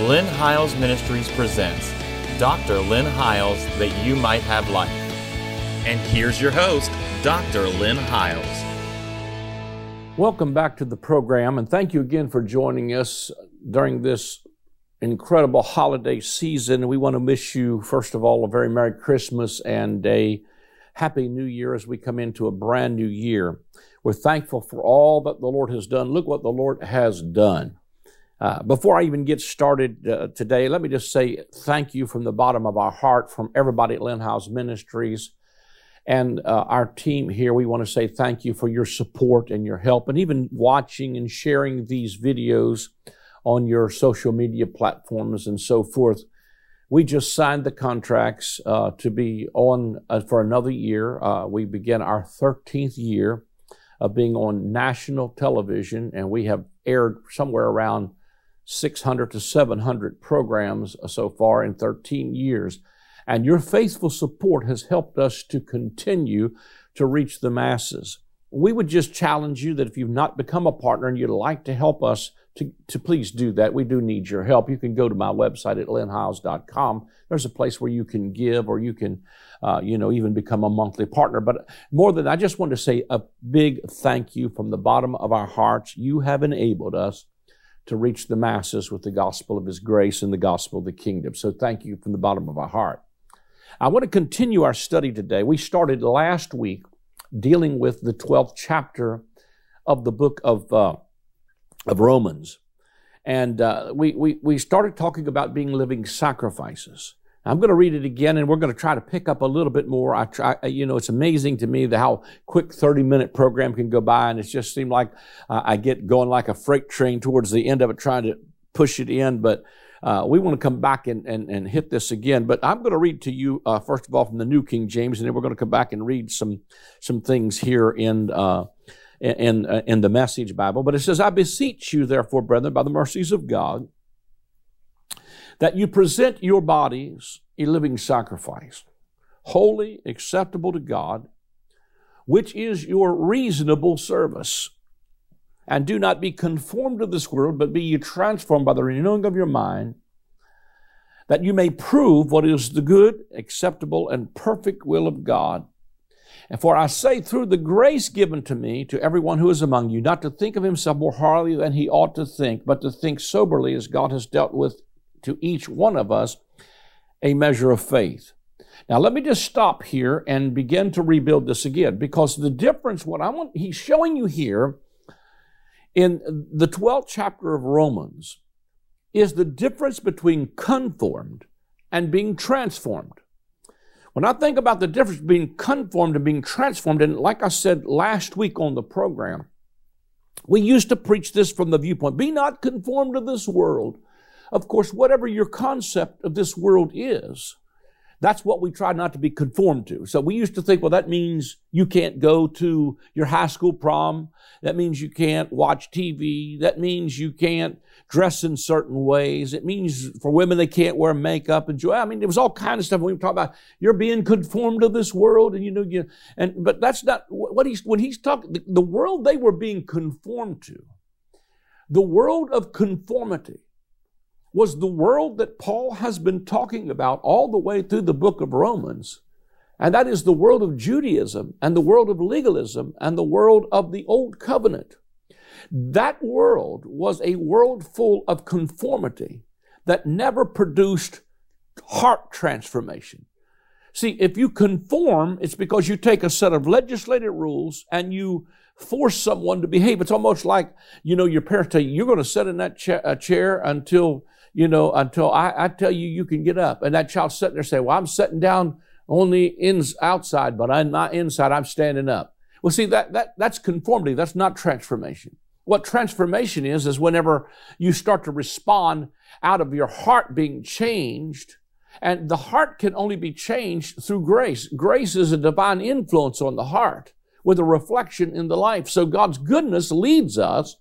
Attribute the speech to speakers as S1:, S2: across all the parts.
S1: Lynn Hiles Ministries presents Dr. Lynn Hiles That You Might Have Life. And here's your host, Dr. Lynn Hiles.
S2: Welcome back to the program, and thank you again for joining us during this incredible holiday season. We want to wish you, first of all, a very Merry Christmas and a Happy New Year as we come into a brand new year. We're thankful for all that the Lord has done. Look what the Lord has done. Uh, before I even get started uh, today, let me just say thank you from the bottom of our heart from everybody at Lynn Hiles Ministries and uh, our team here. We want to say thank you for your support and your help, and even watching and sharing these videos on your social media platforms and so forth. We just signed the contracts uh, to be on uh, for another year. We begin our 13th year of being on national television, and we have aired somewhere around 600 to 700 programs so far in 13 years. And your faithful support has helped us to continue to reach the masses. We would just challenge you that if you've not become a partner and you'd like to help us, to, to please do that. We do need your help. You can go to my website at lynnhiles.com. There's a place where you can give or you can, uh, you know, even become a monthly partner. But more than I just want to say a big thank you from the bottom of our hearts. You have enabled us to reach the masses with the gospel of His grace and the gospel of the kingdom. So thank you from the bottom of our heart. I want to continue our study today. We started last week dealing with the 12th chapter of the book of, uh, of Romans. And uh, we, we, we started talking about being living sacrifices. I'm going to read it again, and we're going to try to pick up a little bit more. I try, you know, it's amazing to me the how quick 30 minute program can go by, and it just seemed like uh, I get going like a freight train towards the end of it, trying to push it in. But uh, we want to come back and, and, and hit this again. But I'm going to read to you uh, first of all from the New King James, and then we're going to come back and read some some things here in. Uh, in, uh, in the Message Bible, but it says, I beseech you, therefore, brethren, by the mercies of God, that you present your bodies a living sacrifice, holy, acceptable to God, which is your reasonable service. And do not be conformed to this world, but be ye transformed by the renewing of your mind, that you may prove what is the good, acceptable, and perfect will of God. And for I say, through the grace given to me, to everyone who is among you, not to think of himself more highly than he ought to think, but to think soberly as God has dealt with to each one of us a measure of faith. Now, let me just stop here and begin to rebuild this again because the difference, what I want, he's showing you here in the 12th chapter of Romans is the difference between conformed and being transformed. When I think about the difference between conformed and being transformed, and like I said last week on the program, we used to preach this from the viewpoint be not conformed to this world, of course, whatever your concept of this world is, that's what we try not to be conformed to. So we used to think, well, that means you can't go to your high school prom. That means you can't watch TV. That means you can't dress in certain ways. It means for women, they can't wear makeup and joy. I mean, there was all kind of stuff we were talking about. You're being conformed to this world and you know, you, and, but that's not what he's, when he's talking, the, the world they were being conformed to, the world of conformity was the world that Paul has been talking about all the way through the book of Romans. And that is the world of Judaism and the world of legalism and the world of the old covenant. That world was a world full of conformity that never produced heart transformation. See, if you conform, it's because you take a set of legislated rules and you force someone to behave. It's almost like, you know, your parents tell you, you're going to sit in that cha- uh, chair until you know, until I, I tell you you can get up. And that child's sitting there saying, well, I'm sitting down only in, outside, but I'm not inside. I'm standing up. Well, see, that, that, that's conformity. That's not transformation. What transformation is, is whenever you start to respond out of your heart being changed, and the heart can only be changed through grace. Grace is a divine influence on the heart with a reflection in the life. So God's goodness leads us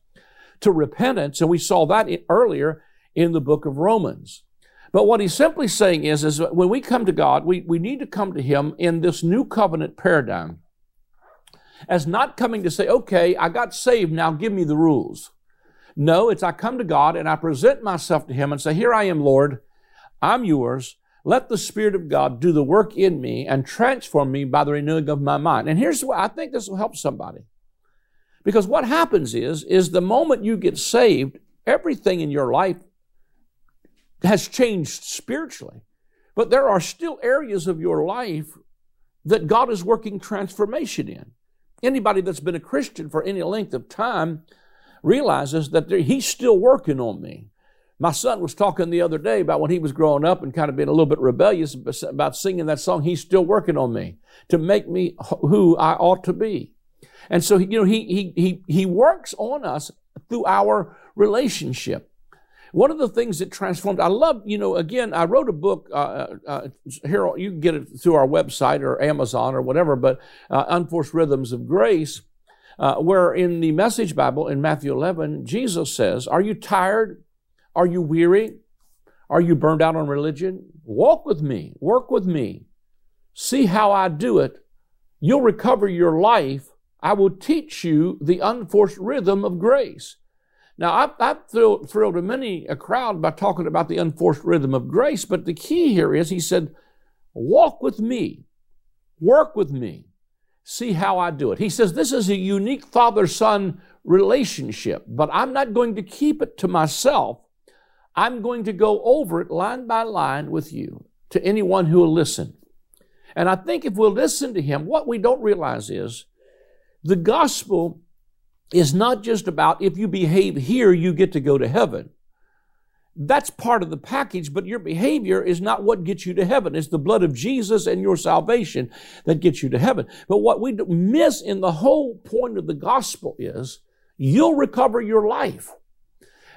S2: to repentance, and we saw that earlier in the book of Romans. But what he's simply saying is, is when we come to God, we, we need to come to Him in this new covenant paradigm as not coming to say, okay, I got saved, now give me the rules. No, it's I come to God and I present myself to Him and say, Here I am, Lord. I'm yours. Let the Spirit of God do the work in me and transform me by the renewing of my mind. And here's why I think this will help somebody. Because what happens is, is the moment you get saved, everything in your life has changed spiritually. But there are still areas of your life that God is working transformation in. Anybody that's been a Christian for any length of time realizes that He's still working on me. My son was talking the other day about when he was growing up and kind of being a little bit rebellious about singing that song. He's still working on me to make me who I ought to be. And so, you know, he, he, he, he works on us through our relationship. One of the things that transformed, I love, you know, again, I wrote a book, uh, uh, uh here, you can get it through our website or Amazon or whatever, but uh, Unforced Rhythms of Grace, uh, where in the Message Bible in Matthew 11, Jesus says, Are you tired? Are you weary? Are you burned out on religion? Walk with me, work with me, see how I do it. You'll recover your life. I will teach you the unforced rhythm of grace. Now, I've, I've thrilled, thrilled many a crowd by talking about the unforced rhythm of grace, but the key here is he said, walk with me, work with me, see how I do it. He says this is a unique father son relationship, but I'm not going to keep it to myself. I'm going to go over it line by line with you to anyone who will listen. And I think if we'll listen to him, what we don't realize is the gospel is not just about if you behave here, you get to go to heaven. That's part of the package, but your behavior is not what gets you to heaven. It's the blood of Jesus and your salvation that gets you to heaven. But what we miss in the whole point of the gospel is you'll recover your life.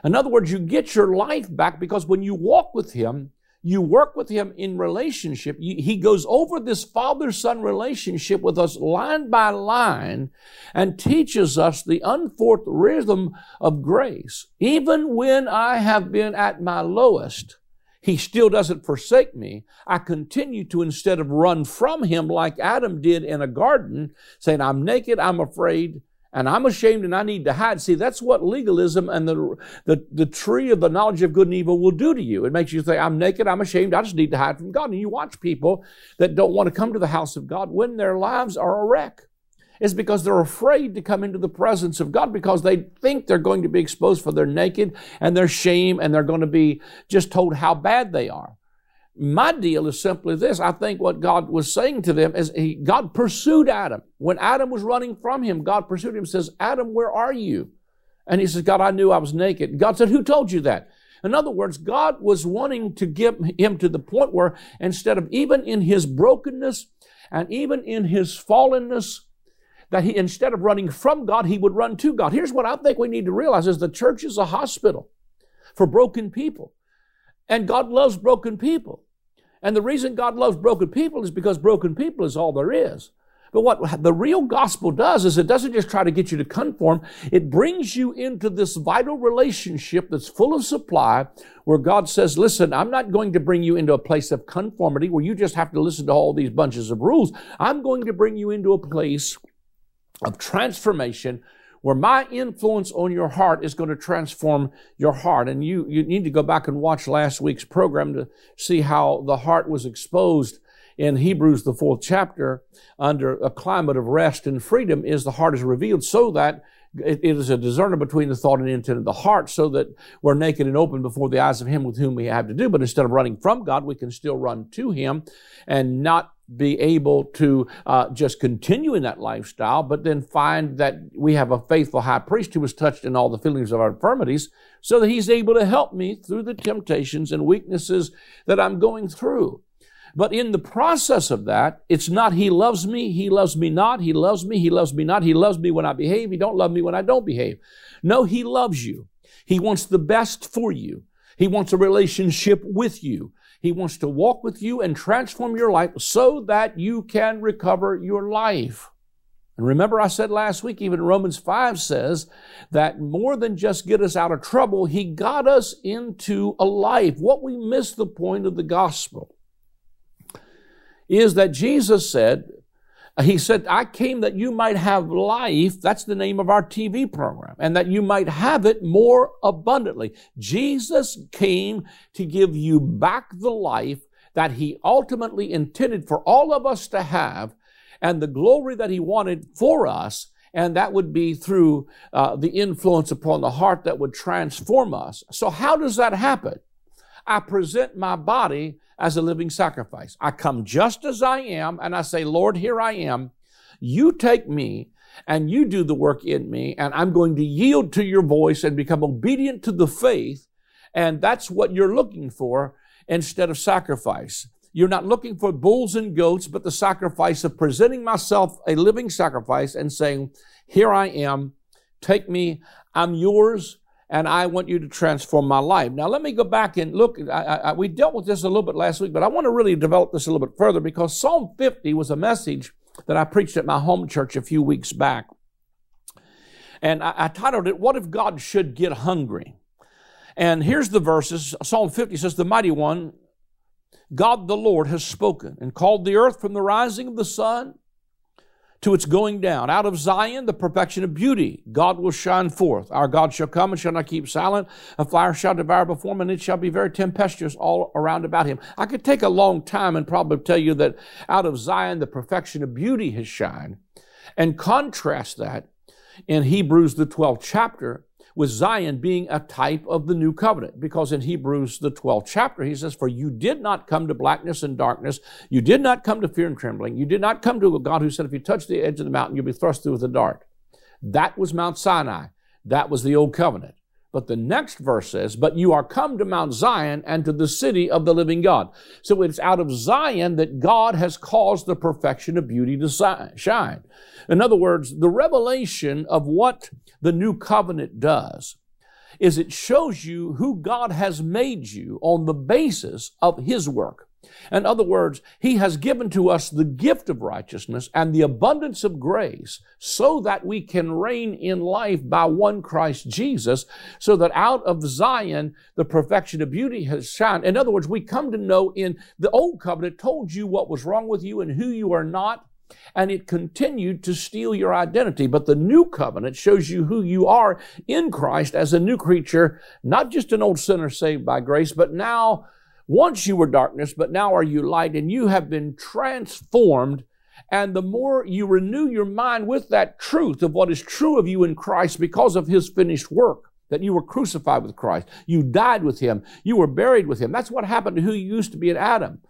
S2: In other words, you get your life back because when you walk with Him, you work with him in relationship. He goes over this father son relationship with us line by line and teaches us the unforced rhythm of grace. Even when I have been at my lowest, he still doesn't forsake me. I continue to, instead of run from him like Adam did in a garden, saying, I'm naked, I'm afraid, and I'm ashamed and I need to hide. See, that's what legalism and the, the, the tree of the knowledge of good and evil will do to you. It makes you say, I'm naked, I'm ashamed, I just need to hide from God. And you watch people that don't want to come to the house of God when their lives are a wreck. It's because they're afraid to come into the presence of God because they think they're going to be exposed for their naked and their shame and they're going to be just told how bad they are. My deal is simply this. I think what God was saying to them is he, God pursued Adam. When Adam was running from him, God pursued him and says, Adam, where are you? And he says, God, I knew I was naked. God said, who told you that? In other words, God was wanting to get him to the point where instead of even in his brokenness and even in his fallenness, that he, instead of running from God, he would run to God. Here's what I think we need to realize is the church is a hospital for broken people. And God loves broken people. And the reason God loves broken people is because broken people is all there is. But what the real gospel does is it doesn't just try to get you to conform, it brings you into this vital relationship that's full of supply where God says, listen, I'm not going to bring you into a place of conformity where you just have to listen to all these bunches of rules. I'm going to bring you into a place of transformation where my influence on your heart is going to transform your heart. And you, you need to go back and watch last week's program to see how the heart was exposed in Hebrews, the fourth chapter, under a climate of rest and freedom, is the heart is revealed so that it is a discerner between the thought and intent of the heart so that we're naked and open before the eyes of him with whom we have to do. But instead of running from God, we can still run to him and not be able to uh, just continue in that lifestyle, but then find that we have a faithful high priest who was touched in all the feelings of our infirmities, so that he's able to help me through the temptations and weaknesses that I'm going through. But in the process of that, it's not he loves me, he loves me not, he loves me, he loves me not, he loves me when I behave, he don't love me when I don't behave. No, he loves you. He wants the best for you. He wants a relationship with you. He wants to walk with you and transform your life so that you can recover your life. And remember, I said last week, even Romans 5 says that more than just get us out of trouble, He got us into a life. What we miss the point of the gospel is that Jesus said, He said, I came that you might have life. That's the name of our TV program. And that you might have it more abundantly. Jesus came to give you back the life that he ultimately intended for all of us to have and the glory that he wanted for us. And that would be through uh, the influence upon the heart that would transform us. So how does that happen? I present my body as a living sacrifice. I come just as I am and I say, Lord, here I am. You take me and you do the work in me and I'm going to yield to your voice and become obedient to the faith. And that's what you're looking for instead of sacrifice. You're not looking for bulls and goats, but the sacrifice of presenting myself a living sacrifice and saying, here I am. Take me. I'm yours and I want you to transform my life. Now, let me go back and look. I, I, we dealt with this a little bit last week, but I want to really develop this a little bit further because Psalm 50 was a message that I preached at my home church a few weeks back. And I, I titled it, What if God Should Get Hungry? And here's the verses Psalm 50 says, The mighty one, God the Lord, has spoken and called the earth from the rising of the sun to its going down. Out of Zion, the perfection of beauty, God will shine forth. Our God shall come and shall not keep silent. A fire shall devour before him, and it shall be very tempestuous all around about him. I could take a long time and probably tell you that out of Zion, the perfection of beauty has shined, and contrast that in Hebrews, the 12th chapter, with Zion being a type of the new covenant. Because in Hebrews, the 12th chapter, he says, For you did not come to blackness and darkness. You did not come to fear and trembling. You did not come to a God who said, If you touch the edge of the mountain, you'll be thrust through with a dart. That was Mount Sinai. That was the old covenant. But the next verse says, But you are come to Mount Zion and to the city of the living God. So it's out of Zion that God has caused the perfection of beauty to shine. In other words, the revelation of what the new covenant does is it shows you who God has made you on the basis of His work. In other words, He has given to us the gift of righteousness and the abundance of grace so that we can reign in life by one Christ Jesus, so that out of Zion the perfection of beauty has shined. In other words, we come to know in the old covenant told you what was wrong with you and who you are not and it continued to steal your identity. But the new covenant shows you who you are in Christ as a new creature, not just an old sinner saved by grace, but now once you were darkness, but now are you light, and you have been transformed. And the more you renew your mind with that truth of what is true of you in Christ because of his finished work, that you were crucified with Christ, you died with him, you were buried with him. That's what happened to who you used to be in Adam.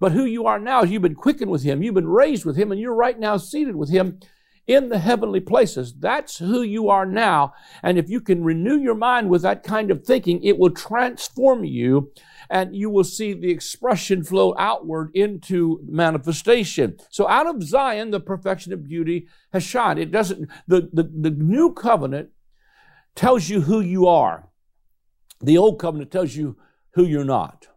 S2: But who you are now is you've been quickened with him, you've been raised with him, and you're right now seated with him in the heavenly places. That's who you are now. And if you can renew your mind with that kind of thinking, it will transform you and you will see the expression flow outward into manifestation. So out of Zion, the perfection of beauty has shined. It doesn't, the, the, the new covenant tells you who you are. The old covenant tells you who you're not.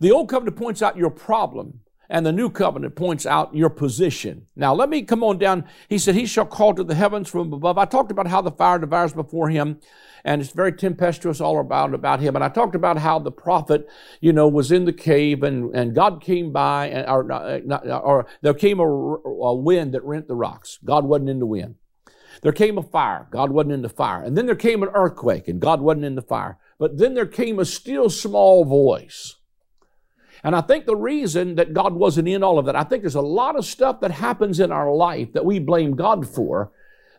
S2: The old covenant points out your problem and the new covenant points out your position. Now, let me come on down. He said, He shall call to the heavens from above. I talked about how the fire devours before him, and it's very tempestuous all about, about him. And I talked about how the prophet, you know, was in the cave and, and God came by, and, or, uh, or there came a, a wind that rent the rocks. God wasn't in the wind. There came a fire. God wasn't in the fire. And then there came an earthquake, and God wasn't in the fire. But then there came a still small voice. And I think the reason that God wasn't in all of that, I think there's a lot of stuff that happens in our life that we blame God for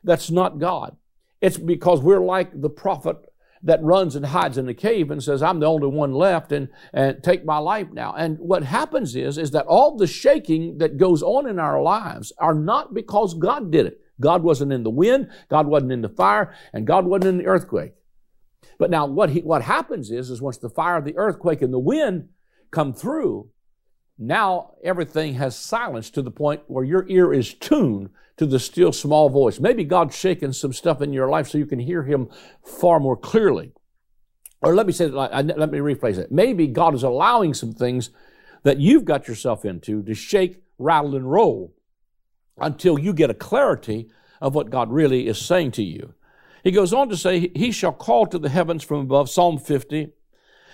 S2: that's not God. It's because we're like the prophet that runs and hides in the cave and says, I'm the only one left and, and take my life now. And what happens is, is that all the shaking that goes on in our lives are not because God did it. God wasn't in the wind, God wasn't in the fire, and God wasn't in the earthquake. But now what, he, what happens is, is once the fire, the earthquake, and the wind come through, now everything has silenced to the point where your ear is tuned to the still small voice. Maybe God's shaking some stuff in your life so you can hear Him far more clearly. Or let me say, let me rephrase it. Maybe God is allowing some things that you've got yourself into to shake, rattle, and roll until you get a clarity of what God really is saying to you. He goes on to say, He shall call to the heavens from above, Psalm 50,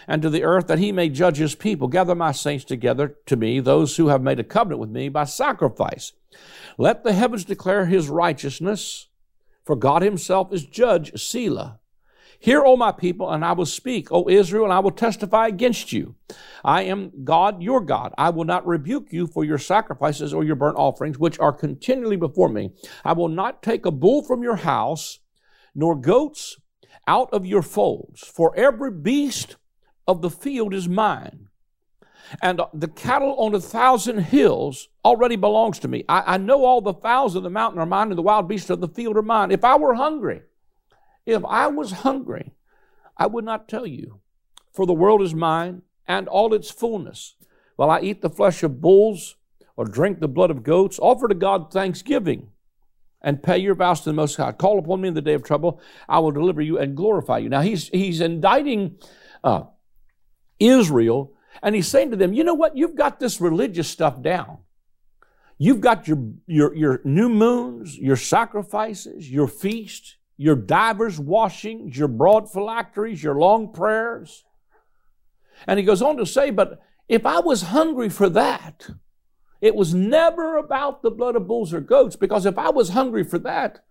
S2: and to the earth that he may judge his people. Gather my saints together to me, those who have made a covenant with me by sacrifice. Let the heavens declare his righteousness, for God himself is judge, Selah. Hear, O my people, and I will speak, O Israel, and I will testify against you. I am God, your God. I will not rebuke you for your sacrifices or your burnt offerings, which are continually before me. I will not take a bull from your house, nor goats out of your folds, for every beast of the field is mine. And the cattle on a thousand hills already belongs to me. I, I know all the fowls of the mountain are mine, and the wild beasts of the field are mine. If I were hungry, if I was hungry, I would not tell you, for the world is mine and all its fullness. While I eat the flesh of bulls or drink the blood of goats, offer to God thanksgiving and pay your vows to the Most High. Call upon me in the day of trouble. I will deliver you and glorify you. Now he's he's indicting uh, Israel, and he's saying to them, you know what? You've got this religious stuff down. You've got your your your new moons, your sacrifices, your feast, your divers washings, your broad phylacteries, your long prayers. And he goes on to say, but if I was hungry for that, it was never about the blood of bulls or goats, because if I was hungry for that,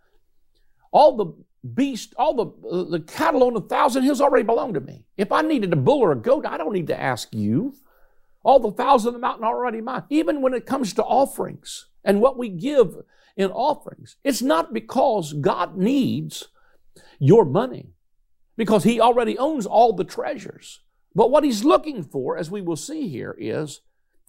S2: all the beast, all the, the cattle on a thousand hills already belong to me. If I needed a bull or a goat, I don't need to ask you. All the fowls of the mountain are already mine. Even when it comes to offerings and what we give in offerings. It's not because God needs your money, because He already owns all the treasures. But what He's looking for, as we will see here, is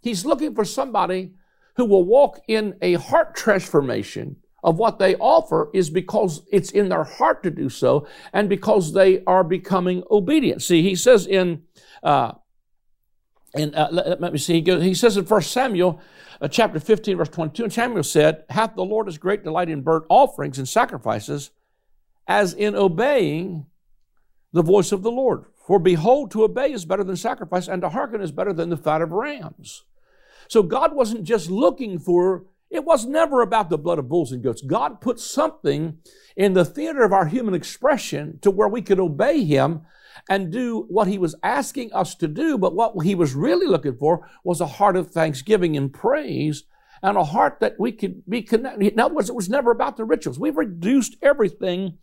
S2: He's looking for somebody who will walk in a heart transformation of what they offer is because it's in their heart to do so and because they are becoming obedient. See, he says in, uh, in uh, let, let, me see, he, goes, he says in 1 Samuel uh, chapter 15, verse 22, and Samuel said, Hath the Lord his great delight in burnt offerings and sacrifices, as in obeying the voice of the Lord. For behold, to obey is better than sacrifice, and to hearken is better than the fat of rams. So God wasn't just looking for, it was never about the blood of bulls and goats. God put something in the theater of our human expression to where we could obey Him and do what he was asking us to do, but what he was really looking for was a heart of thanksgiving and praise and a heart that we could be connected. In other words, it was never about the rituals. We've reduced everything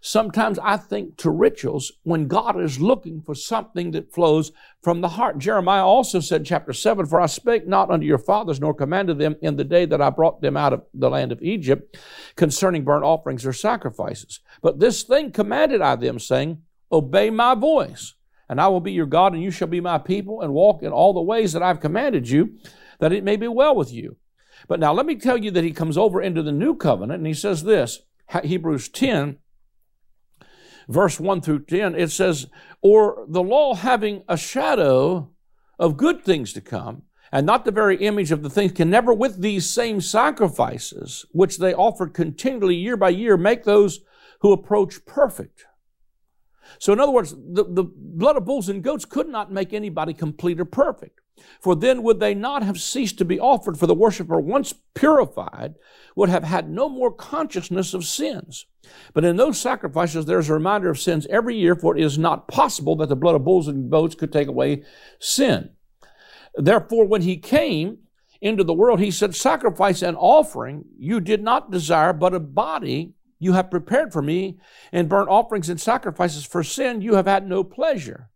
S2: sometimes I think to rituals when God is looking for something that flows from the heart. Jeremiah also said, chapter 7, For I spake not unto your fathers, nor commanded them in the day that I brought them out of the land of Egypt concerning burnt offerings or sacrifices. But this thing commanded I them, saying, Obey my voice, and I will be your God, and you shall be my people, and walk in all the ways that I've commanded you, that it may be well with you. But now let me tell you that he comes over into the new covenant, and he says this Hebrews 10, verse 1 through 10, it says, Or the law having a shadow of good things to come, and not the very image of the things, can never with these same sacrifices, which they offered continually year by year, make those who approach perfect. So, in other words, the, the blood of bulls and goats could not make anybody complete or perfect. For then would they not have ceased to be offered, for the worshiper, once purified, would have had no more consciousness of sins. But in those sacrifices, there's a reminder of sins every year, for it is not possible that the blood of bulls and goats could take away sin. Therefore, when he came into the world, he said, Sacrifice and offering you did not desire, but a body you have prepared for me, and burnt offerings and sacrifices for sin you have had no pleasure.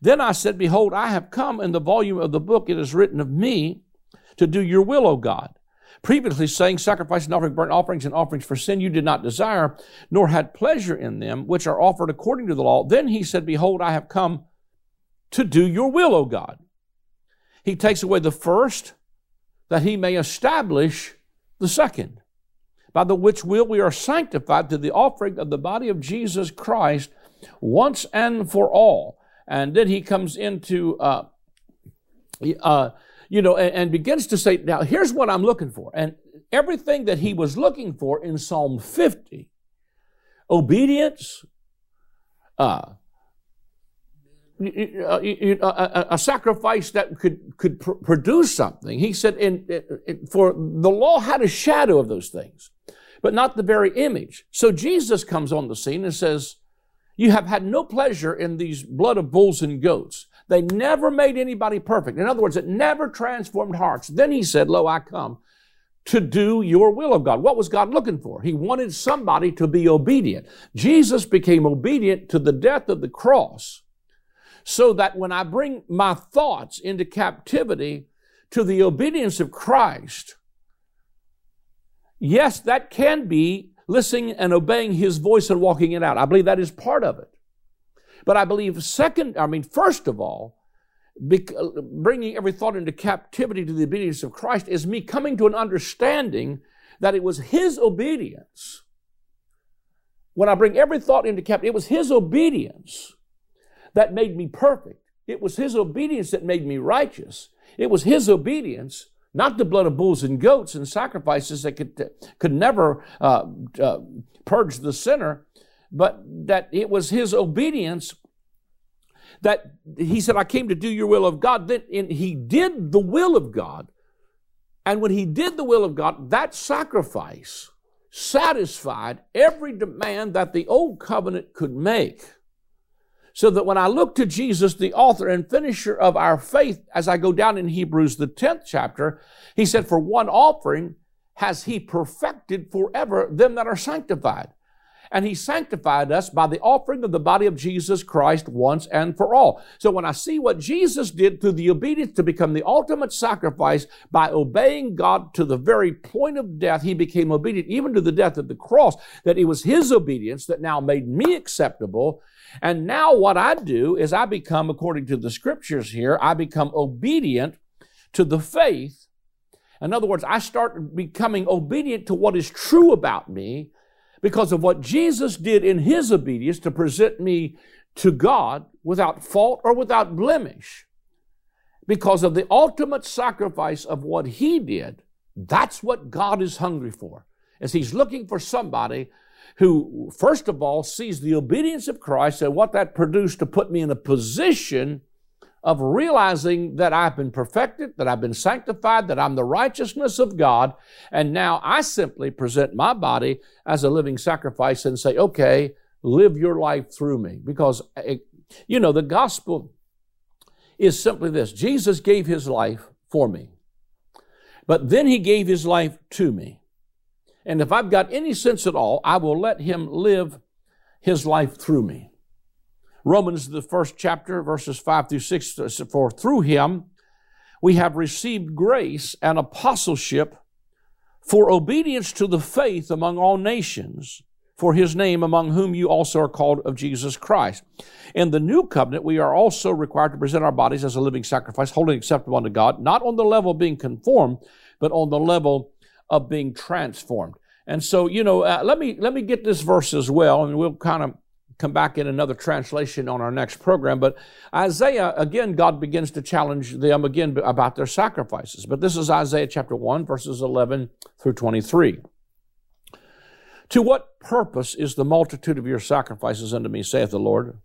S2: Then I said, Behold, I have come in the volume of the book, it is written of me to do your will, O God. Previously saying, Sacrifice and offering, burnt offerings and offerings for sin you did not desire, nor had pleasure in them, which are offered according to the law. Then he said, Behold, I have come to do your will, O God. He takes away the first that he may establish the second by the which will we are sanctified to the offering of the body of Jesus Christ once and for all. And then he comes into, uh, uh, you know, and, and begins to say, now here's what I'm looking for. And everything that he was looking for in Psalm 50 obedience, uh, a, a, sacrifice that could could pr- produce something. He said, in, in, for the law had a shadow of those things but not the very image. So Jesus comes on the scene and says, You have had no pleasure in these blood of bulls and goats. They never made anybody perfect. In other words, it never transformed hearts. Then he said, Lo, I come to do your will of God. What was God looking for? He wanted somebody to be obedient. Jesus became obedient to the death of the cross so that when I bring my thoughts into captivity to the obedience of Christ, yes, that can be listening and obeying His voice and walking it out. I believe that is part of it. But I believe second, I mean, first of all, bringing every thought into captivity to the obedience of Christ is me coming to an understanding that it was His obedience. When I bring every thought into captivity, it was His obedience that made me perfect. It was His obedience that made me righteous. It was His obedience, not the blood of bulls and goats and sacrifices that could, could never uh, uh, purge the sinner, but that it was His obedience that he said, I came to do your will of God. Then he did the will of God. And when he did the will of God, that sacrifice satisfied every demand that the old covenant could make. So that when I look to Jesus, the author and finisher of our faith, as I go down in Hebrews, the 10th chapter, he said, For one offering has he perfected forever them that are sanctified and he sanctified us by the offering of the body of Jesus Christ once and for all. So when I see what Jesus did through the obedience to become the ultimate sacrifice by obeying God to the very point of death, he became obedient even to the death of the cross, that it was his obedience that now made me acceptable. And now what I do is I become, according to the scriptures here, I become obedient to the faith. In other words, I start becoming obedient to what is true about me because of what Jesus did in his obedience to present me to God without fault or without blemish. Because of the ultimate sacrifice of what he did, that's what God is hungry for. As he's looking for somebody who, first of all, sees the obedience of Christ and what that produced to put me in a position of realizing that I've been perfected, that I've been sanctified, that I'm the righteousness of God, and now I simply present my body as a living sacrifice and say, okay, live your life through me. Because, eh, you know, the gospel is simply this Jesus gave his life for me, but then he gave his life to me. And if I've got any sense at all, I will let him live his life through me. Romans, the first chapter, verses 5 through 6, for through him we have received grace and apostleship for obedience to the faith among all nations, for his name, among whom you also are called of Jesus Christ. In the new covenant, we are also required to present our bodies as a living sacrifice, holy and acceptable unto God, not on the level of being conformed, but on the level of being transformed. And so, you know, uh, let me let me get this verse as well, and we'll kind of come back in another translation on our next program. But Isaiah, again, God begins to challenge them again about their sacrifices. But this is Isaiah chapter 1, verses 11 through 23. To what purpose is the multitude of your sacrifices unto me, saith the Lord?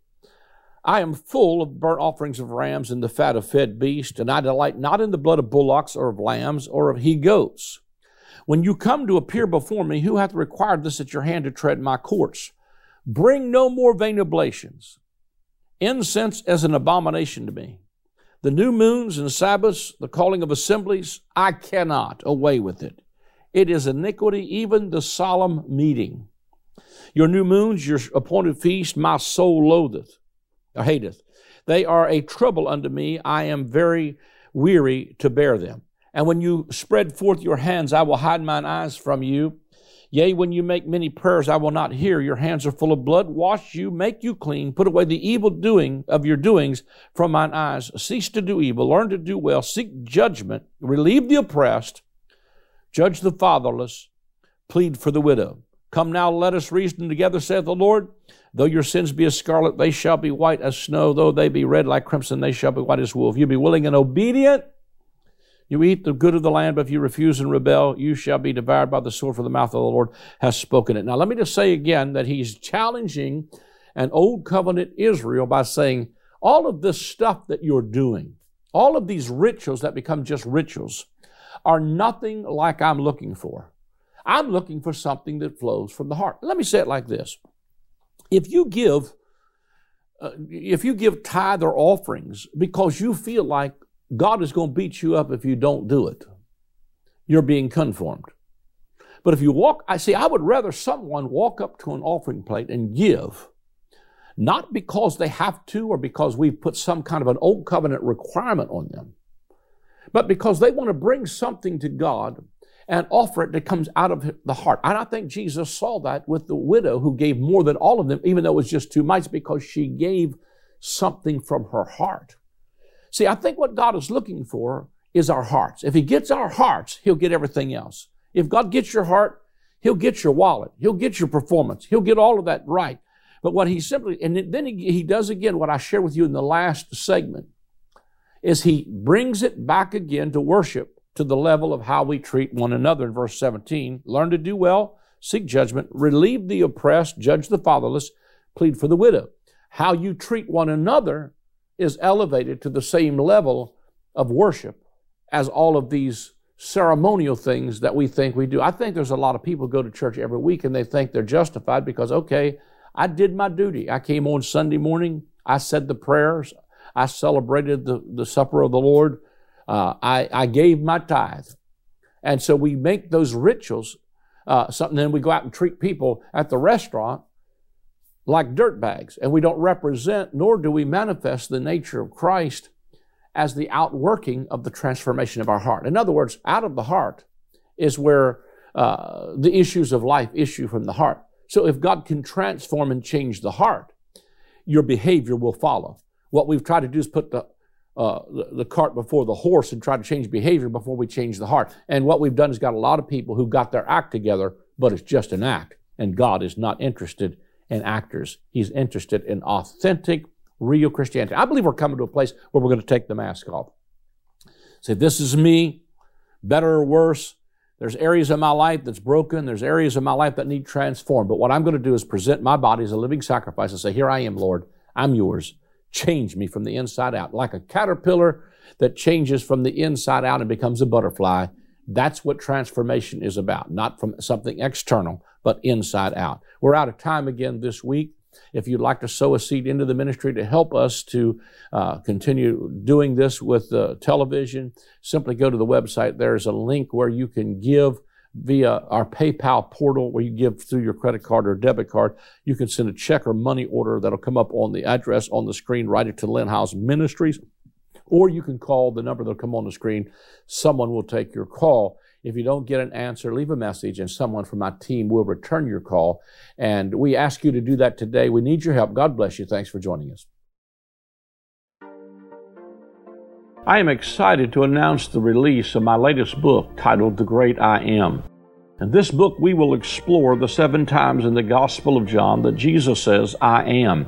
S2: I am full of burnt offerings of rams and the fat of fed beasts, and I delight not in the blood of bullocks or of lambs or of he goats. When you come to appear before me, who hath required this at your hand to tread my courts? Bring no more vain oblations. Incense as an abomination to me. The new moons and Sabbaths, the calling of assemblies, I cannot away with it. It is iniquity, even the solemn meeting. Your new moons, your appointed feast, my soul loatheth, or hateth. They are a trouble unto me. I am very weary to bear them. And when you spread forth your hands, I will hide mine eyes from you. Yea, when you make many prayers, I will not hear. Your hands are full of blood. Wash you, make you clean. Put away the evil doing of your doings from mine eyes. Cease to do evil. Learn to do well. Seek judgment. Relieve the oppressed. Judge the fatherless. Plead for the widow. Come now, let us reason together, saith the Lord. Though your sins be as scarlet, they shall be white as snow. Though they be red like crimson, they shall be white as wool. If you be willing and obedient, you eat the good of the land, but if you refuse and rebel, you shall be devoured by the sword, for the mouth of the Lord has spoken it. Now, let me just say again that he's challenging an old covenant Israel by saying, all of this stuff that you're doing, all of these rituals that become just rituals, are nothing like I'm looking for. I'm looking for something that flows from the heart. Let me say it like this. If you give, uh, if you give tithe or offerings because you feel like God is going to beat you up if you don't do it. you're being conformed. But if you walk, I see, I would rather someone walk up to an offering plate and give, not because they have to or because we've put some kind of an old covenant requirement on them, but because they want to bring something to God and offer it that comes out of the heart. And I think Jesus saw that with the widow who gave more than all of them, even though it was just two mites, because she gave something from her heart. See, I think what God is looking for is our hearts. If He gets our hearts, He'll get everything else. If God gets your heart, He'll get your wallet. He'll get your performance. He'll get all of that right. But what He simply, and then He, he does again what I shared with you in the last segment, is He brings it back again to worship to the level of how we treat one another in verse 17. Learn to do well, seek judgment, relieve the oppressed, judge the fatherless, plead for the widow. How you treat one another is elevated to the same level of worship as all of these ceremonial things that we think we do. I think there's a lot of people go to church every week and they think they're justified because, okay, I did my duty. I came on Sunday morning, I said the prayers, I celebrated the, the supper of the Lord, uh, I, I gave my tithe. And so we make those rituals uh, something, then we go out and treat people at the restaurant like dirt bags, and we don't represent nor do we manifest the nature of Christ as the outworking of the transformation of our heart. In other words, out of the heart is where uh, the issues of life issue from the heart. So if God can transform and change the heart, your behavior will follow. What we've tried to do is put the uh, the, the, cart before the horse and try to change behavior before we change the heart. And what we've done is got a lot of people who got their act together, but it's just an act. And God is not interested in actors. He's interested in authentic, real Christianity. I believe we're coming to a place where we're going to take the mask off. Say, this is me, better or worse. There's areas of my life that's broken. There's areas of my life that need transformed. But what I'm going to do is present my body as a living sacrifice and say, here I am, Lord. I'm yours. Change me from the inside out. Like a caterpillar that changes from the inside out and becomes a butterfly. That's what transformation is about. Not from something external, but inside out. We're out of time again this week. If you'd like to sow a seed into the ministry to help us to uh, continue doing this with television, simply go to the website. There's a link where you can give via our PayPal portal where you give through your credit card or debit card. You can send a check or money order that'll come up on the address on the screen, write it to Lynn Hiles Ministries, or you can call the number that'll come on the screen. Someone will take your call. If you don't get an answer, leave a message and someone from my team will return your call. And we ask you to do that today. We need your help. God bless you. Thanks for joining us. I am excited to announce the release of my latest book titled The Great I Am. In this book, we will explore the seven times in the Gospel of John that Jesus says, I am.